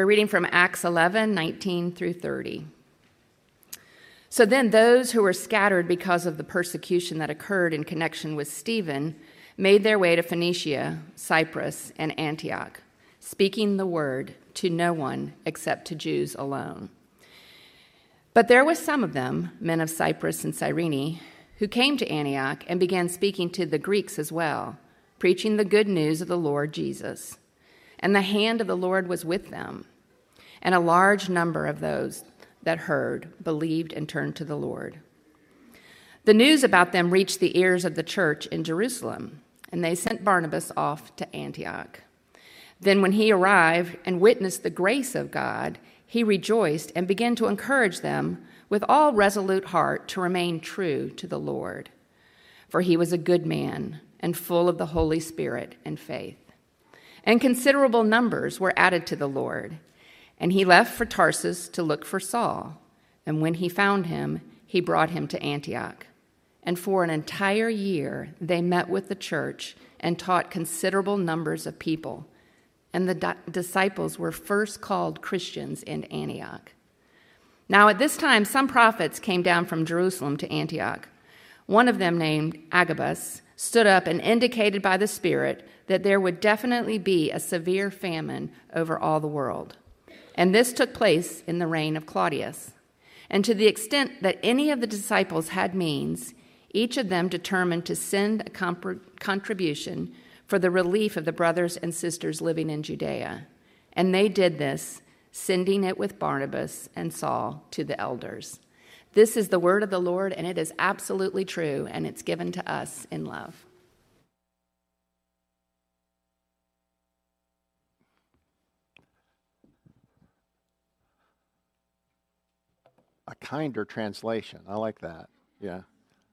We're reading from Acts 11 19 through 30. So then, those who were scattered because of the persecution that occurred in connection with Stephen made their way to Phoenicia, Cyprus, and Antioch, speaking the word to no one except to Jews alone. But there were some of them, men of Cyprus and Cyrene, who came to Antioch and began speaking to the Greeks as well, preaching the good news of the Lord Jesus. And the hand of the Lord was with them. And a large number of those that heard believed and turned to the Lord. The news about them reached the ears of the church in Jerusalem, and they sent Barnabas off to Antioch. Then, when he arrived and witnessed the grace of God, he rejoiced and began to encourage them with all resolute heart to remain true to the Lord. For he was a good man and full of the Holy Spirit and faith and considerable numbers were added to the Lord. And he left for Tarsus to look for Saul. And when he found him, he brought him to Antioch. And for an entire year, they met with the church and taught considerable numbers of people. And the di- disciples were first called Christians in Antioch. Now, at this time, some prophets came down from Jerusalem to Antioch. One of them, named Agabus, stood up and indicated by the Spirit that there would definitely be a severe famine over all the world. And this took place in the reign of Claudius. And to the extent that any of the disciples had means, each of them determined to send a comp- contribution for the relief of the brothers and sisters living in Judea. And they did this, sending it with Barnabas and Saul to the elders. This is the word of the Lord, and it is absolutely true, and it's given to us in love. A kinder translation. I like that. Yeah.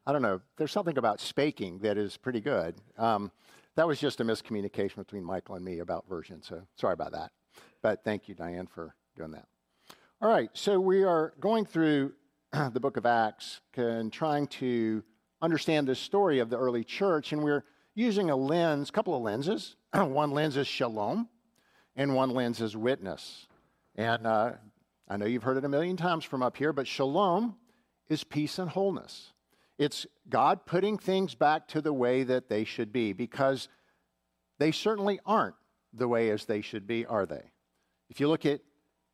I don't know. There's something about spaking that is pretty good. Um, that was just a miscommunication between Michael and me about version, so sorry about that. But thank you, Diane, for doing that. All right, so we are going through the book of Acts and trying to understand the story of the early church, and we're using a lens, couple of lenses. one lens is shalom, and one lens is witness. And uh, I know you've heard it a million times from up here, but shalom is peace and wholeness. It's God putting things back to the way that they should be because they certainly aren't the way as they should be, are they? If you look at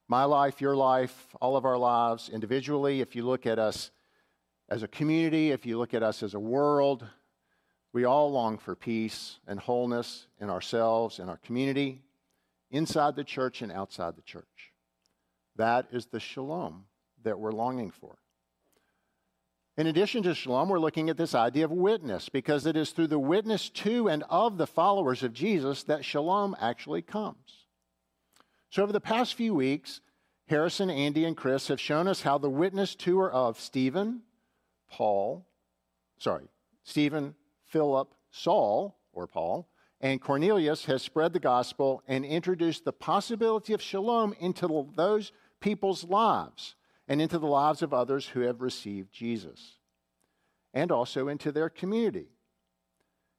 my life, your life, all of our lives individually, if you look at us as a community, if you look at us as a world, we all long for peace and wholeness in ourselves, in our community, inside the church and outside the church. That is the shalom that we're longing for. In addition to shalom, we're looking at this idea of witness because it is through the witness to and of the followers of Jesus that shalom actually comes. So, over the past few weeks, Harrison, Andy, and Chris have shown us how the witness to or of Stephen, Paul, sorry, Stephen, Philip, Saul, or Paul, and Cornelius has spread the gospel and introduced the possibility of shalom into those people's lives and into the lives of others who have received Jesus, and also into their community.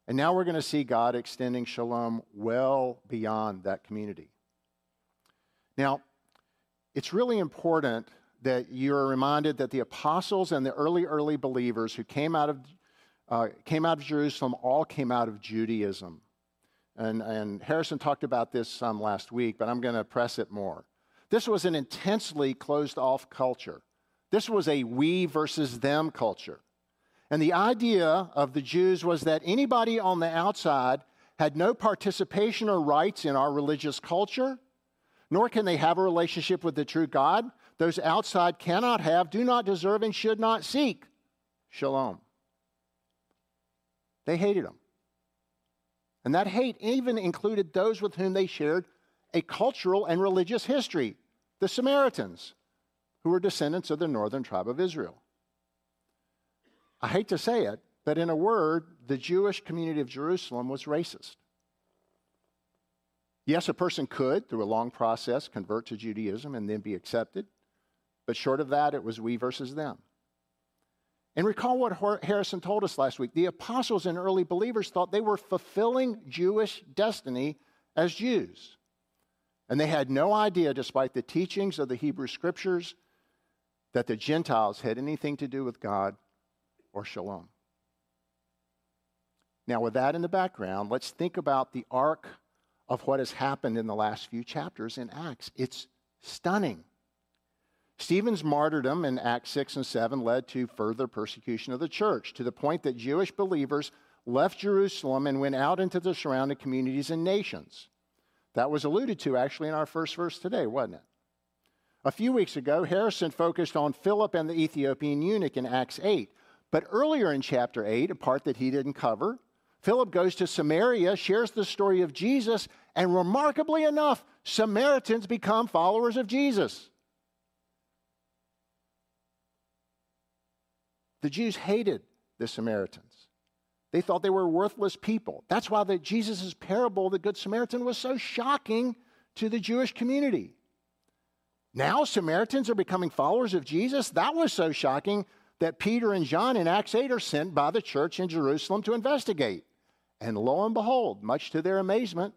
And now we're going to see God extending shalom well beyond that community. Now, it's really important that you're reminded that the apostles and the early, early believers who came out of, uh, came out of Jerusalem all came out of Judaism. And, and Harrison talked about this some last week, but I'm going to press it more. This was an intensely closed off culture. This was a we versus them culture. And the idea of the Jews was that anybody on the outside had no participation or rights in our religious culture, nor can they have a relationship with the true God. Those outside cannot have, do not deserve, and should not seek shalom. They hated them. And that hate even included those with whom they shared a cultural and religious history the Samaritans, who were descendants of the northern tribe of Israel. I hate to say it, but in a word, the Jewish community of Jerusalem was racist. Yes, a person could, through a long process, convert to Judaism and then be accepted, but short of that, it was we versus them. And recall what Harrison told us last week. The apostles and early believers thought they were fulfilling Jewish destiny as Jews. And they had no idea, despite the teachings of the Hebrew scriptures, that the Gentiles had anything to do with God or shalom. Now, with that in the background, let's think about the arc of what has happened in the last few chapters in Acts. It's stunning. Stephen's martyrdom in Acts 6 and 7 led to further persecution of the church to the point that Jewish believers left Jerusalem and went out into the surrounding communities and nations. That was alluded to actually in our first verse today, wasn't it? A few weeks ago, Harrison focused on Philip and the Ethiopian eunuch in Acts 8. But earlier in chapter 8, a part that he didn't cover, Philip goes to Samaria, shares the story of Jesus, and remarkably enough, Samaritans become followers of Jesus. The Jews hated the Samaritans. They thought they were worthless people. That's why the Jesus' parable, the Good Samaritan, was so shocking to the Jewish community. Now Samaritans are becoming followers of Jesus. That was so shocking that Peter and John in Acts 8 are sent by the church in Jerusalem to investigate. And lo and behold, much to their amazement,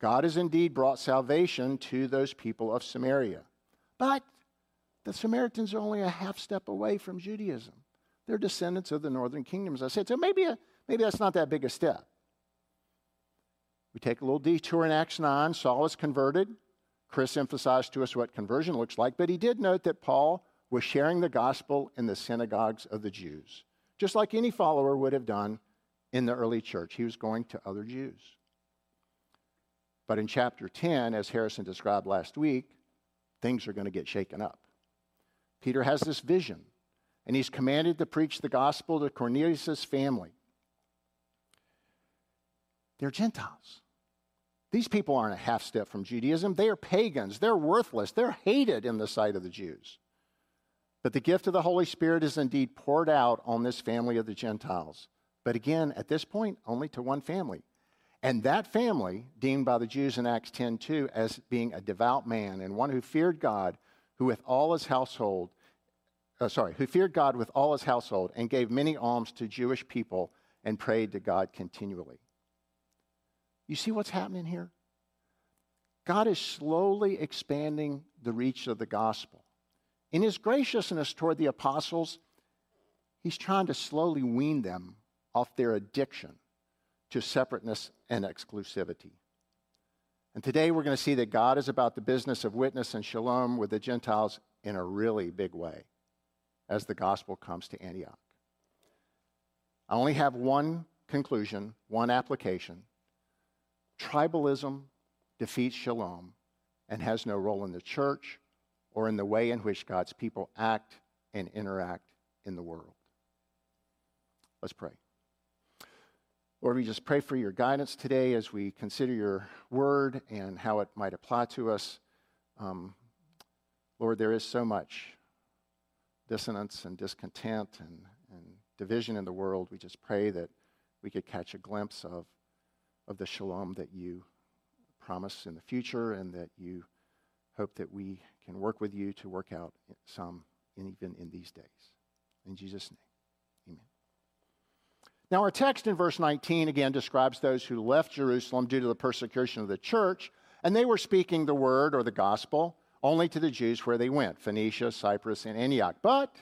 God has indeed brought salvation to those people of Samaria. But the Samaritans are only a half step away from Judaism. They're descendants of the northern kingdoms. I said. So maybe, a, maybe that's not that big a step. We take a little detour in Acts 9. Saul is converted. Chris emphasized to us what conversion looks like, but he did note that Paul was sharing the gospel in the synagogues of the Jews, just like any follower would have done in the early church. He was going to other Jews. But in chapter 10, as Harrison described last week, things are going to get shaken up. Peter has this vision, and he's commanded to preach the gospel to Cornelius' family. They're Gentiles. These people aren't a half step from Judaism. They are pagans. They're worthless. They're hated in the sight of the Jews. But the gift of the Holy Spirit is indeed poured out on this family of the Gentiles. But again, at this point, only to one family. And that family, deemed by the Jews in Acts 10:2 as being a devout man and one who feared God, who with all his household, uh, sorry, who feared God with all his household and gave many alms to Jewish people and prayed to God continually. You see what's happening here? God is slowly expanding the reach of the gospel. In his graciousness toward the apostles, he's trying to slowly wean them off their addiction to separateness and exclusivity. And today we're going to see that God is about the business of witness and shalom with the Gentiles in a really big way as the gospel comes to Antioch. I only have one conclusion, one application. Tribalism defeats shalom and has no role in the church or in the way in which God's people act and interact in the world. Let's pray. Lord, we just pray for your guidance today as we consider your word and how it might apply to us. Um, Lord, there is so much dissonance and discontent and, and division in the world. We just pray that we could catch a glimpse of, of the shalom that you promise in the future and that you hope that we can work with you to work out some even in these days. In Jesus' name. Amen. Now, our text in verse 19 again describes those who left Jerusalem due to the persecution of the church, and they were speaking the word or the gospel only to the Jews where they went Phoenicia, Cyprus, and Antioch. But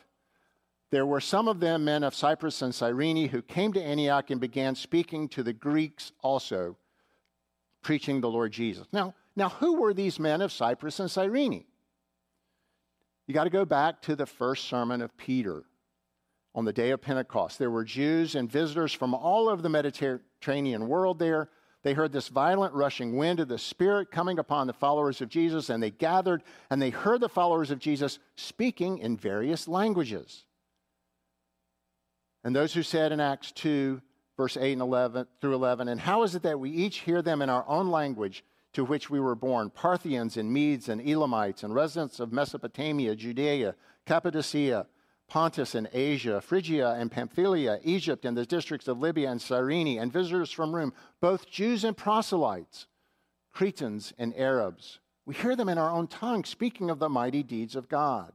there were some of them, men of Cyprus and Cyrene, who came to Antioch and began speaking to the Greeks also, preaching the Lord Jesus. Now, now who were these men of Cyprus and Cyrene? You got to go back to the first sermon of Peter on the day of Pentecost. There were Jews and visitors from all over the Mediterranean world there. They heard this violent rushing wind of the Spirit coming upon the followers of Jesus, and they gathered and they heard the followers of Jesus speaking in various languages. And those who said in Acts 2, verse 8 and 11 through 11, and how is it that we each hear them in our own language to which we were born Parthians and Medes and Elamites and residents of Mesopotamia, Judea, Cappadocia, Pontus and Asia, Phrygia and Pamphylia, Egypt and the districts of Libya and Cyrene, and visitors from Rome, both Jews and proselytes, Cretans and Arabs. We hear them in our own tongue speaking of the mighty deeds of God.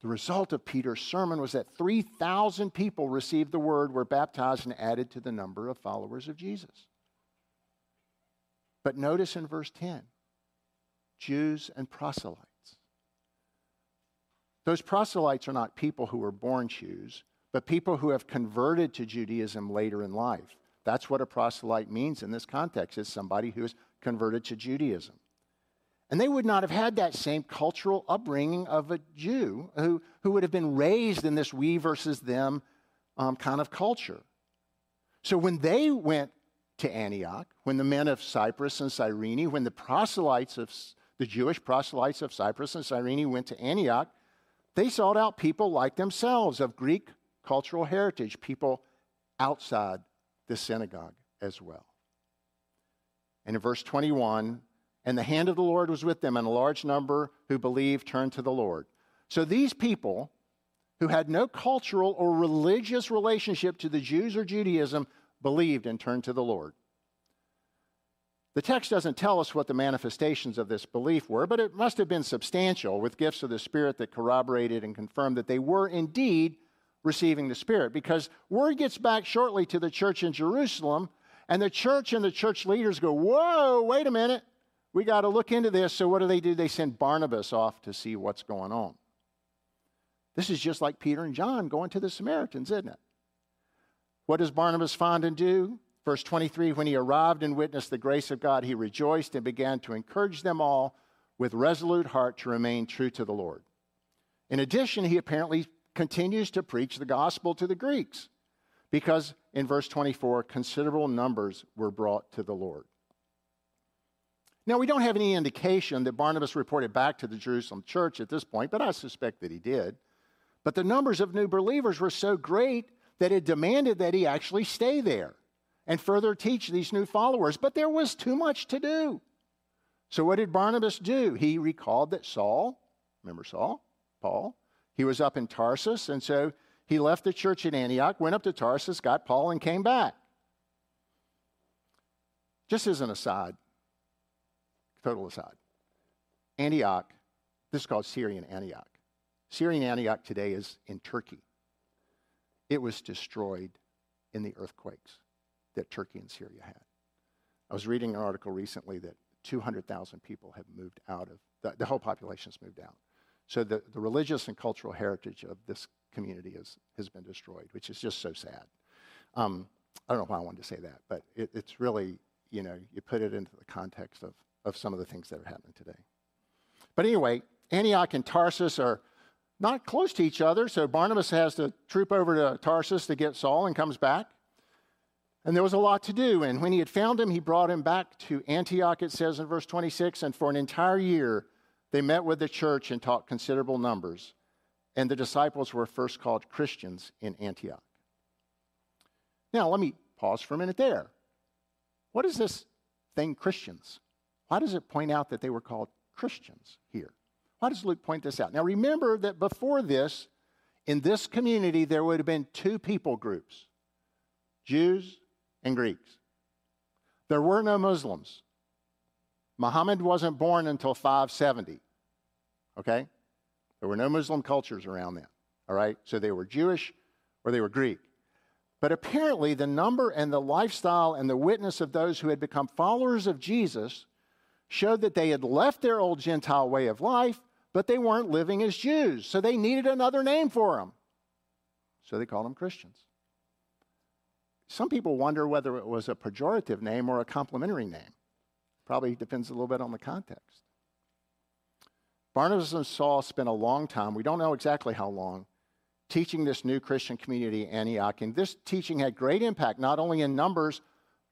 The result of Peter's sermon was that 3,000 people received the word, were baptized, and added to the number of followers of Jesus. But notice in verse 10 Jews and proselytes. Those proselytes are not people who were born Jews, but people who have converted to Judaism later in life. That's what a proselyte means in this context, is somebody who is converted to Judaism. And they would not have had that same cultural upbringing of a Jew who, who would have been raised in this we versus them um, kind of culture. So when they went to Antioch, when the men of Cyprus and Cyrene, when the proselytes of the Jewish proselytes of Cyprus and Cyrene went to Antioch, they sought out people like themselves of Greek cultural heritage, people outside the synagogue as well. And in verse 21, and the hand of the Lord was with them, and a large number who believed turned to the Lord. So these people who had no cultural or religious relationship to the Jews or Judaism believed and turned to the Lord. The text doesn't tell us what the manifestations of this belief were, but it must have been substantial with gifts of the Spirit that corroborated and confirmed that they were indeed receiving the Spirit. Because word gets back shortly to the church in Jerusalem, and the church and the church leaders go, Whoa, wait a minute. We got to look into this. So, what do they do? They send Barnabas off to see what's going on. This is just like Peter and John going to the Samaritans, isn't it? What does Barnabas find and do? Verse 23 When he arrived and witnessed the grace of God, he rejoiced and began to encourage them all with resolute heart to remain true to the Lord. In addition, he apparently continues to preach the gospel to the Greeks because in verse 24, considerable numbers were brought to the Lord. Now, we don't have any indication that Barnabas reported back to the Jerusalem church at this point, but I suspect that he did. But the numbers of new believers were so great that it demanded that he actually stay there and further teach these new followers. But there was too much to do. So, what did Barnabas do? He recalled that Saul, remember Saul? Paul, he was up in Tarsus, and so he left the church in Antioch, went up to Tarsus, got Paul, and came back. Just as an aside, total aside, Antioch, this is called Syrian Antioch. Syrian Antioch today is in Turkey. It was destroyed in the earthquakes that Turkey and Syria had. I was reading an article recently that 200,000 people have moved out of, the, the whole population has moved out. So the, the religious and cultural heritage of this community is, has been destroyed, which is just so sad. Um, I don't know why I wanted to say that, but it, it's really, you know, you put it into the context of, of some of the things that are happening today. But anyway, Antioch and Tarsus are not close to each other, so Barnabas has to troop over to Tarsus to get Saul and comes back. And there was a lot to do. And when he had found him, he brought him back to Antioch, it says in verse 26. And for an entire year, they met with the church and taught considerable numbers. And the disciples were first called Christians in Antioch. Now, let me pause for a minute there. What is this thing, Christians? Why does it point out that they were called Christians here? Why does Luke point this out? Now, remember that before this, in this community, there would have been two people groups Jews and Greeks. There were no Muslims. Muhammad wasn't born until 570. Okay? There were no Muslim cultures around then. All right? So they were Jewish or they were Greek. But apparently, the number and the lifestyle and the witness of those who had become followers of Jesus showed that they had left their old Gentile way of life, but they weren't living as Jews. So they needed another name for them. So they called them Christians. Some people wonder whether it was a pejorative name or a complimentary name. Probably depends a little bit on the context. Barnabas and Saul spent a long time, we don't know exactly how long, teaching this new Christian community Antioch. And this teaching had great impact, not only in numbers,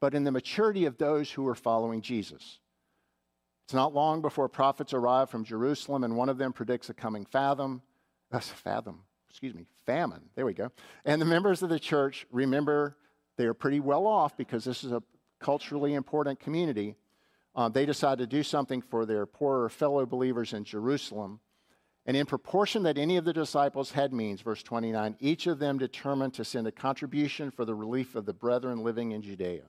but in the maturity of those who were following Jesus. It's not long before prophets arrive from Jerusalem, and one of them predicts a coming fathom, uh, fathom, excuse me, famine. There we go. And the members of the church remember they are pretty well off because this is a culturally important community. Uh, they decide to do something for their poorer fellow believers in Jerusalem. And in proportion that any of the disciples had means, verse 29, each of them determined to send a contribution for the relief of the brethren living in Judea.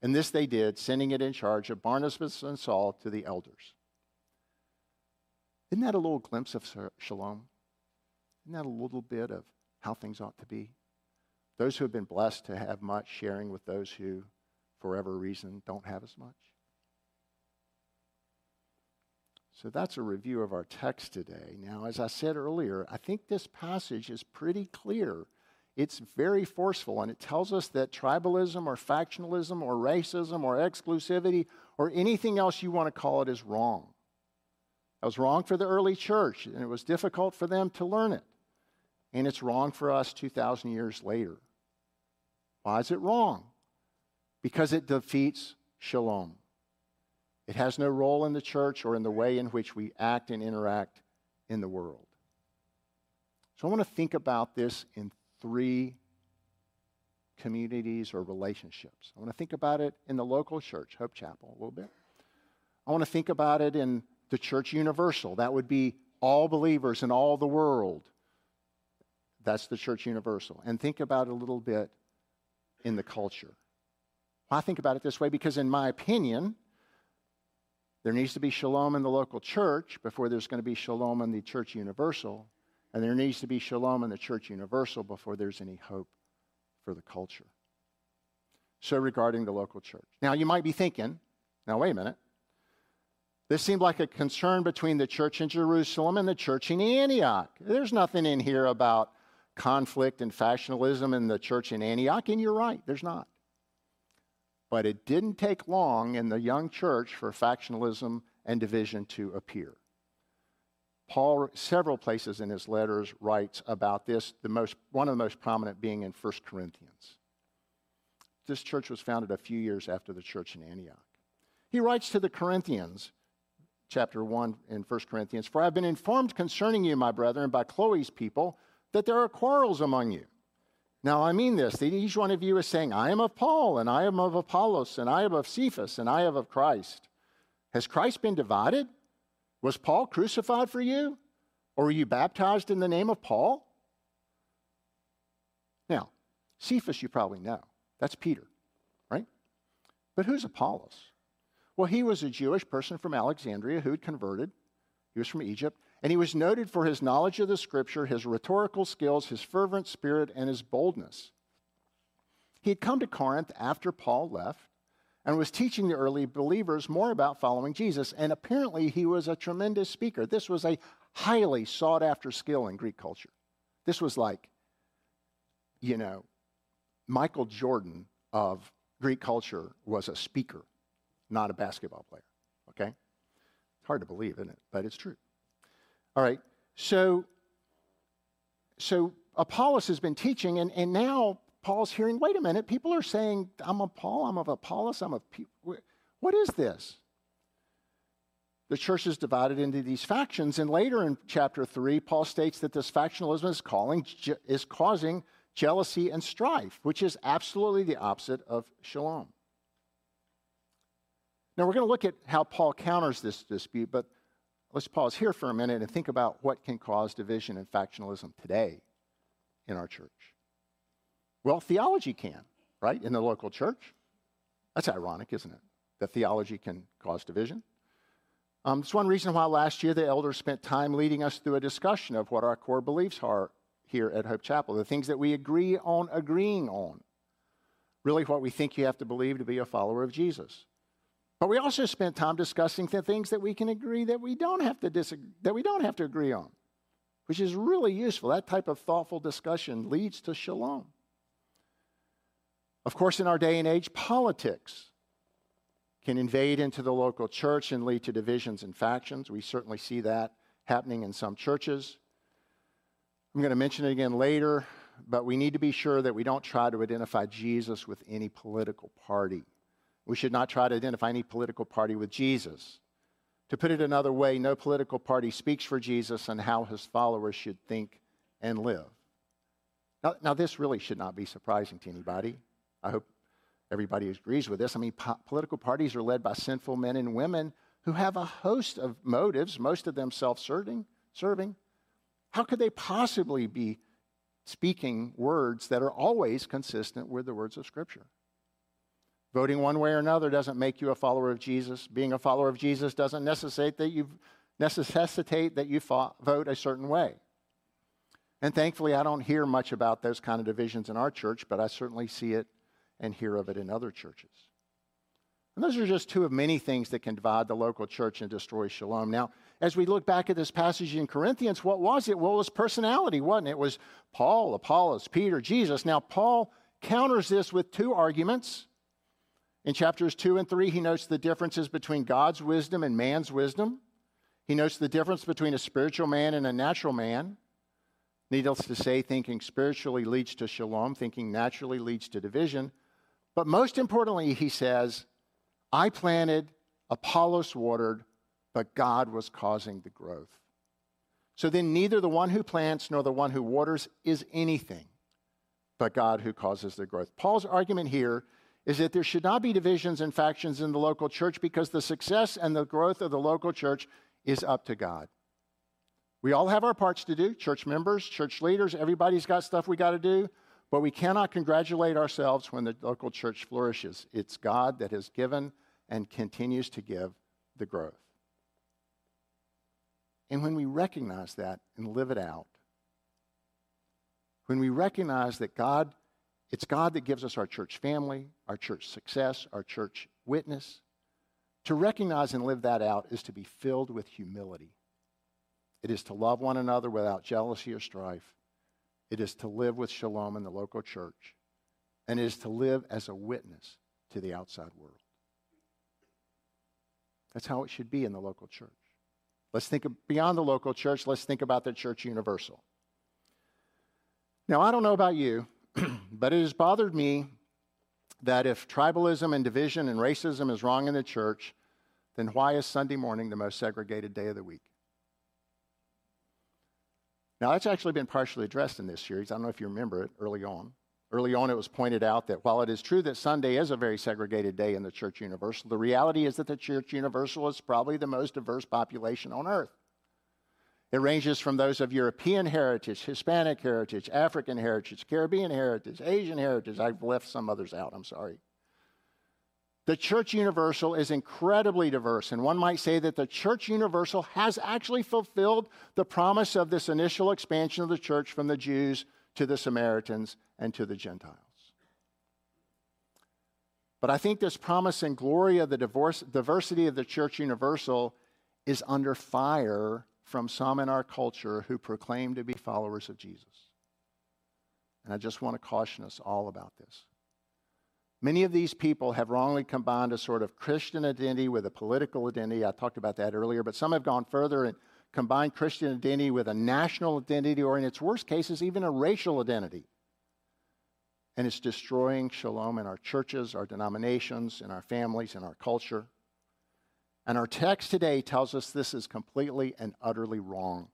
And this they did, sending it in charge of Barnabas and Saul to the elders. Isn't that a little glimpse of shalom? Isn't that a little bit of how things ought to be? Those who have been blessed to have much sharing with those who, for whatever reason, don't have as much. So that's a review of our text today. Now, as I said earlier, I think this passage is pretty clear. It's very forceful, and it tells us that tribalism or factionalism or racism or exclusivity or anything else you want to call it is wrong. It was wrong for the early church, and it was difficult for them to learn it. And it's wrong for us 2,000 years later. Why is it wrong? Because it defeats shalom. It has no role in the church or in the way in which we act and interact in the world. So I want to think about this in three communities or relationships. I want to think about it in the local church, Hope Chapel, a little bit. I want to think about it in the church universal. That would be all believers in all the world. That's the church universal. And think about it a little bit in the culture. I think about it this way because, in my opinion, there needs to be shalom in the local church before there's going to be shalom in the church universal. And there needs to be shalom in the church universal before there's any hope for the culture. So, regarding the local church. Now, you might be thinking, now, wait a minute. This seemed like a concern between the church in Jerusalem and the church in Antioch. There's nothing in here about conflict and factionalism in the church in Antioch, and you're right, there's not. But it didn't take long in the young church for factionalism and division to appear. Paul, several places in his letters, writes about this, the most, one of the most prominent being in 1 Corinthians. This church was founded a few years after the church in Antioch. He writes to the Corinthians, chapter 1 in 1 Corinthians For I have been informed concerning you, my brethren, by Chloe's people, that there are quarrels among you. Now, I mean this, that each one of you is saying, I am of Paul, and I am of Apollos, and I am of Cephas, and I am of Christ. Has Christ been divided? Was Paul crucified for you? Or were you baptized in the name of Paul? Now, Cephas you probably know. That's Peter, right? But who's Apollos? Well, he was a Jewish person from Alexandria who had converted. He was from Egypt. And he was noted for his knowledge of the scripture, his rhetorical skills, his fervent spirit, and his boldness. He had come to Corinth after Paul left and was teaching the early believers more about following Jesus. And apparently, he was a tremendous speaker. This was a highly sought after skill in Greek culture. This was like, you know, Michael Jordan of Greek culture was a speaker, not a basketball player. Okay? It's hard to believe, isn't it? But it's true. All right. So, so Apollos has been teaching, and, and now Paul's hearing, wait a minute, people are saying, I'm of Paul, I'm of Apollos, I'm of. People. What is this? The church is divided into these factions, and later in chapter 3, Paul states that this factionalism is, calling, is causing jealousy and strife, which is absolutely the opposite of shalom. Now, we're going to look at how Paul counters this dispute, but Let's pause here for a minute and think about what can cause division and factionalism today in our church. Well, theology can, right, in the local church. That's ironic, isn't it? That theology can cause division. Um, it's one reason why last year the elders spent time leading us through a discussion of what our core beliefs are here at Hope Chapel, the things that we agree on agreeing on. Really, what we think you have to believe to be a follower of Jesus. But we also spent time discussing the things that we can agree that we don't have to disagree, that we don't have to agree on, which is really useful. That type of thoughtful discussion leads to shalom. Of course, in our day and age, politics can invade into the local church and lead to divisions and factions. We certainly see that happening in some churches. I'm going to mention it again later, but we need to be sure that we don't try to identify Jesus with any political party. We should not try to identify any political party with Jesus. To put it another way, no political party speaks for Jesus and how his followers should think and live. Now, now this really should not be surprising to anybody. I hope everybody agrees with this. I mean, po- political parties are led by sinful men and women who have a host of motives, most of them self serving. Serving. How could they possibly be speaking words that are always consistent with the words of Scripture? Voting one way or another doesn't make you a follower of Jesus. Being a follower of Jesus doesn't necessitate that you necessitate that you vote a certain way. And thankfully, I don't hear much about those kind of divisions in our church, but I certainly see it and hear of it in other churches. And those are just two of many things that can divide the local church and destroy shalom. Now, as we look back at this passage in Corinthians, what was it? Well, it was personality, wasn't it? It was Paul, Apollos, Peter, Jesus. Now, Paul counters this with two arguments. In chapters 2 and 3, he notes the differences between God's wisdom and man's wisdom. He notes the difference between a spiritual man and a natural man. Needless to say, thinking spiritually leads to shalom, thinking naturally leads to division. But most importantly, he says, I planted, Apollos watered, but God was causing the growth. So then, neither the one who plants nor the one who waters is anything, but God who causes the growth. Paul's argument here is that there should not be divisions and factions in the local church because the success and the growth of the local church is up to God. We all have our parts to do church members, church leaders, everybody's got stuff we got to do, but we cannot congratulate ourselves when the local church flourishes. It's God that has given and continues to give the growth. And when we recognize that and live it out, when we recognize that God, it's God that gives us our church family, our church success, our church witness, to recognize and live that out is to be filled with humility. It is to love one another without jealousy or strife. It is to live with shalom in the local church. And it is to live as a witness to the outside world. That's how it should be in the local church. Let's think beyond the local church, let's think about the church universal. Now, I don't know about you, but it has bothered me that if tribalism and division and racism is wrong in the church, then why is Sunday morning the most segregated day of the week? Now, that's actually been partially addressed in this series. I don't know if you remember it early on. Early on, it was pointed out that while it is true that Sunday is a very segregated day in the Church Universal, the reality is that the Church Universal is probably the most diverse population on earth. It ranges from those of European heritage, Hispanic heritage, African heritage, Caribbean heritage, Asian heritage. I've left some others out, I'm sorry. The Church Universal is incredibly diverse, and one might say that the Church Universal has actually fulfilled the promise of this initial expansion of the church from the Jews to the Samaritans and to the Gentiles. But I think this promise and glory of the divorce, diversity of the church universal is under fire from some in our culture who proclaim to be followers of Jesus. And I just want to caution us all about this. Many of these people have wrongly combined a sort of Christian identity with a political identity. I talked about that earlier, but some have gone further and combined Christian identity with a national identity, or in its worst cases, even a racial identity. And it's destroying shalom in our churches, our denominations, in our families, in our culture. And our text today tells us this is completely and utterly wrong.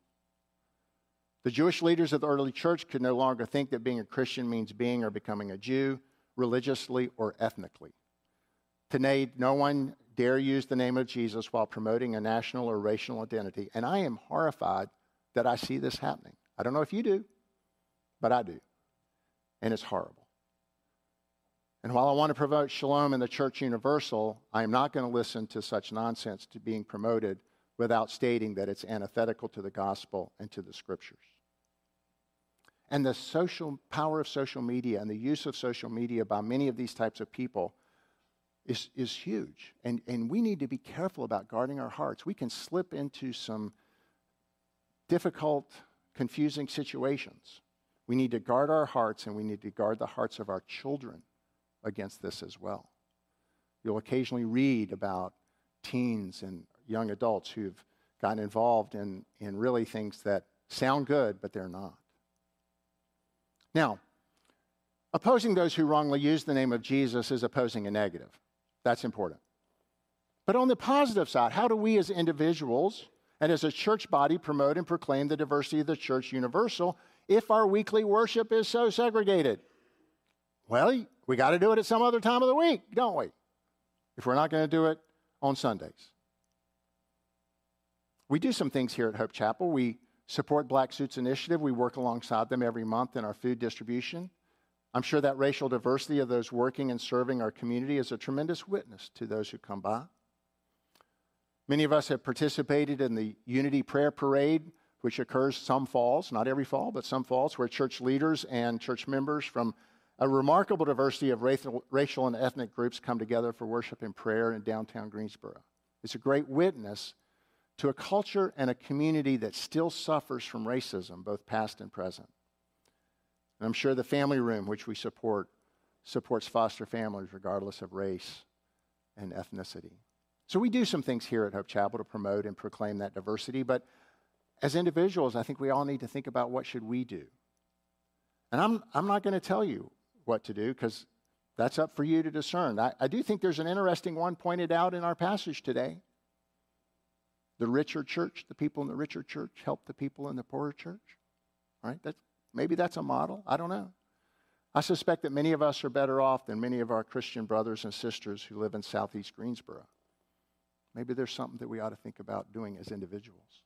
The Jewish leaders of the early church could no longer think that being a Christian means being or becoming a Jew, religiously or ethnically. Today, no one dare use the name of Jesus while promoting a national or racial identity. And I am horrified that I see this happening. I don't know if you do, but I do. And it's horrible. And while I want to promote shalom in the church universal, I am not going to listen to such nonsense to being promoted without stating that it's antithetical to the gospel and to the scriptures. And the social power of social media and the use of social media by many of these types of people is, is huge. And, and we need to be careful about guarding our hearts. We can slip into some difficult, confusing situations. We need to guard our hearts and we need to guard the hearts of our children against this as well. You'll occasionally read about teens and young adults who've gotten involved in, in really things that sound good, but they're not. Now, opposing those who wrongly use the name of Jesus is opposing a negative. That's important. But on the positive side, how do we as individuals and as a church body promote and proclaim the diversity of the church universal if our weekly worship is so segregated? Well, we got to do it at some other time of the week, don't we? If we're not going to do it on Sundays. We do some things here at Hope Chapel. We support Black Suits Initiative. We work alongside them every month in our food distribution. I'm sure that racial diversity of those working and serving our community is a tremendous witness to those who come by. Many of us have participated in the Unity Prayer Parade, which occurs some falls, not every fall, but some falls, where church leaders and church members from a remarkable diversity of racial and ethnic groups come together for worship and prayer in downtown Greensboro. It's a great witness to a culture and a community that still suffers from racism, both past and present. And I'm sure the family room, which we support, supports foster families regardless of race and ethnicity. So we do some things here at Hope Chapel to promote and proclaim that diversity, but as individuals, I think we all need to think about what should we do. And I'm, I'm not going to tell you what to do because that's up for you to discern. I, I do think there's an interesting one pointed out in our passage today. The richer church, the people in the richer church help the people in the poorer church. Right? That's, maybe that's a model. I don't know. I suspect that many of us are better off than many of our Christian brothers and sisters who live in southeast Greensboro. Maybe there's something that we ought to think about doing as individuals.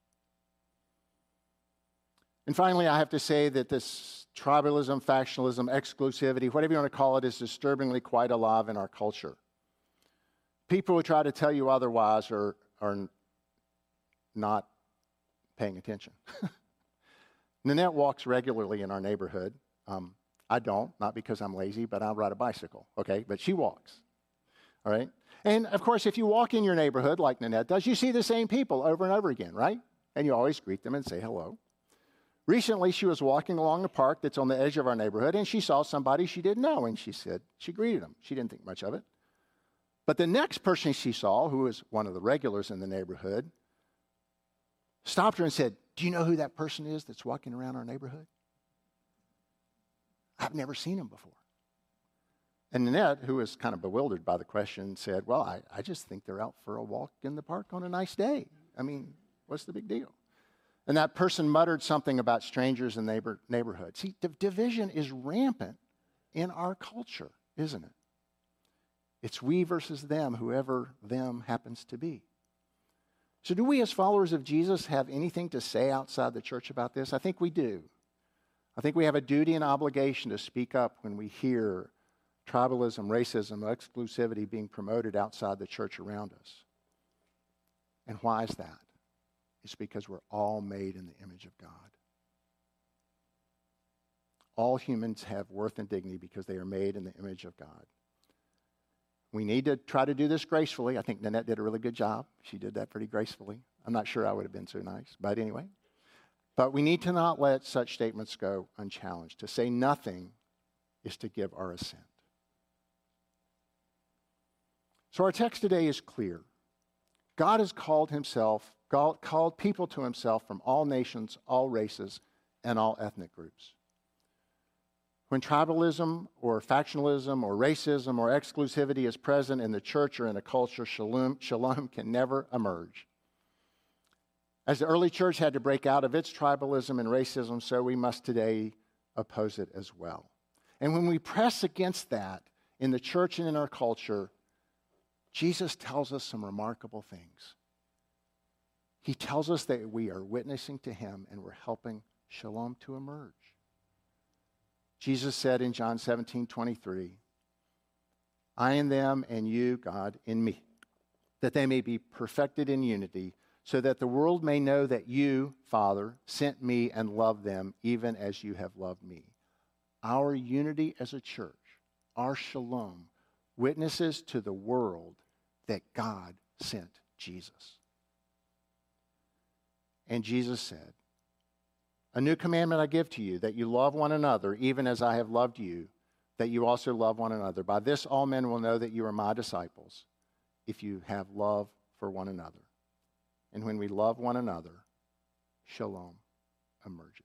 And finally, I have to say that this tribalism, factionalism, exclusivity, whatever you want to call it, is disturbingly quite alive in our culture. People who try to tell you otherwise are, are not paying attention. Nanette walks regularly in our neighborhood. Um, I don't, not because I'm lazy, but I ride a bicycle, okay? But she walks, all right? And of course, if you walk in your neighborhood like Nanette does, you see the same people over and over again, right? And you always greet them and say hello. Recently, she was walking along a park that's on the edge of our neighborhood, and she saw somebody she didn't know, and she said, she greeted him. She didn't think much of it. But the next person she saw, who was one of the regulars in the neighborhood, stopped her and said, Do you know who that person is that's walking around our neighborhood? I've never seen him before. And Nanette, who was kind of bewildered by the question, said, Well, I, I just think they're out for a walk in the park on a nice day. I mean, what's the big deal? And that person muttered something about strangers in neighbor, neighborhoods. See, division is rampant in our culture, isn't it? It's we versus them, whoever them happens to be. So, do we as followers of Jesus have anything to say outside the church about this? I think we do. I think we have a duty and obligation to speak up when we hear tribalism, racism, exclusivity being promoted outside the church around us. And why is that? It's because we're all made in the image of God. All humans have worth and dignity because they are made in the image of God. We need to try to do this gracefully. I think Nanette did a really good job. She did that pretty gracefully. I'm not sure I would have been so nice, but anyway. But we need to not let such statements go unchallenged. To say nothing is to give our assent. So our text today is clear. God has called himself called people to himself from all nations, all races, and all ethnic groups. When tribalism or factionalism or racism or exclusivity is present in the church or in a culture, shalom, shalom can never emerge. As the early church had to break out of its tribalism and racism, so we must today oppose it as well. And when we press against that in the church and in our culture, Jesus tells us some remarkable things. He tells us that we are witnessing to him and we're helping shalom to emerge. Jesus said in John 17 23, I in them and you, God, in me, that they may be perfected in unity, so that the world may know that you, Father, sent me and loved them even as you have loved me. Our unity as a church, our shalom, witnesses to the world that God sent Jesus. And Jesus said, A new commandment I give to you, that you love one another, even as I have loved you, that you also love one another. By this all men will know that you are my disciples, if you have love for one another. And when we love one another, shalom emerges.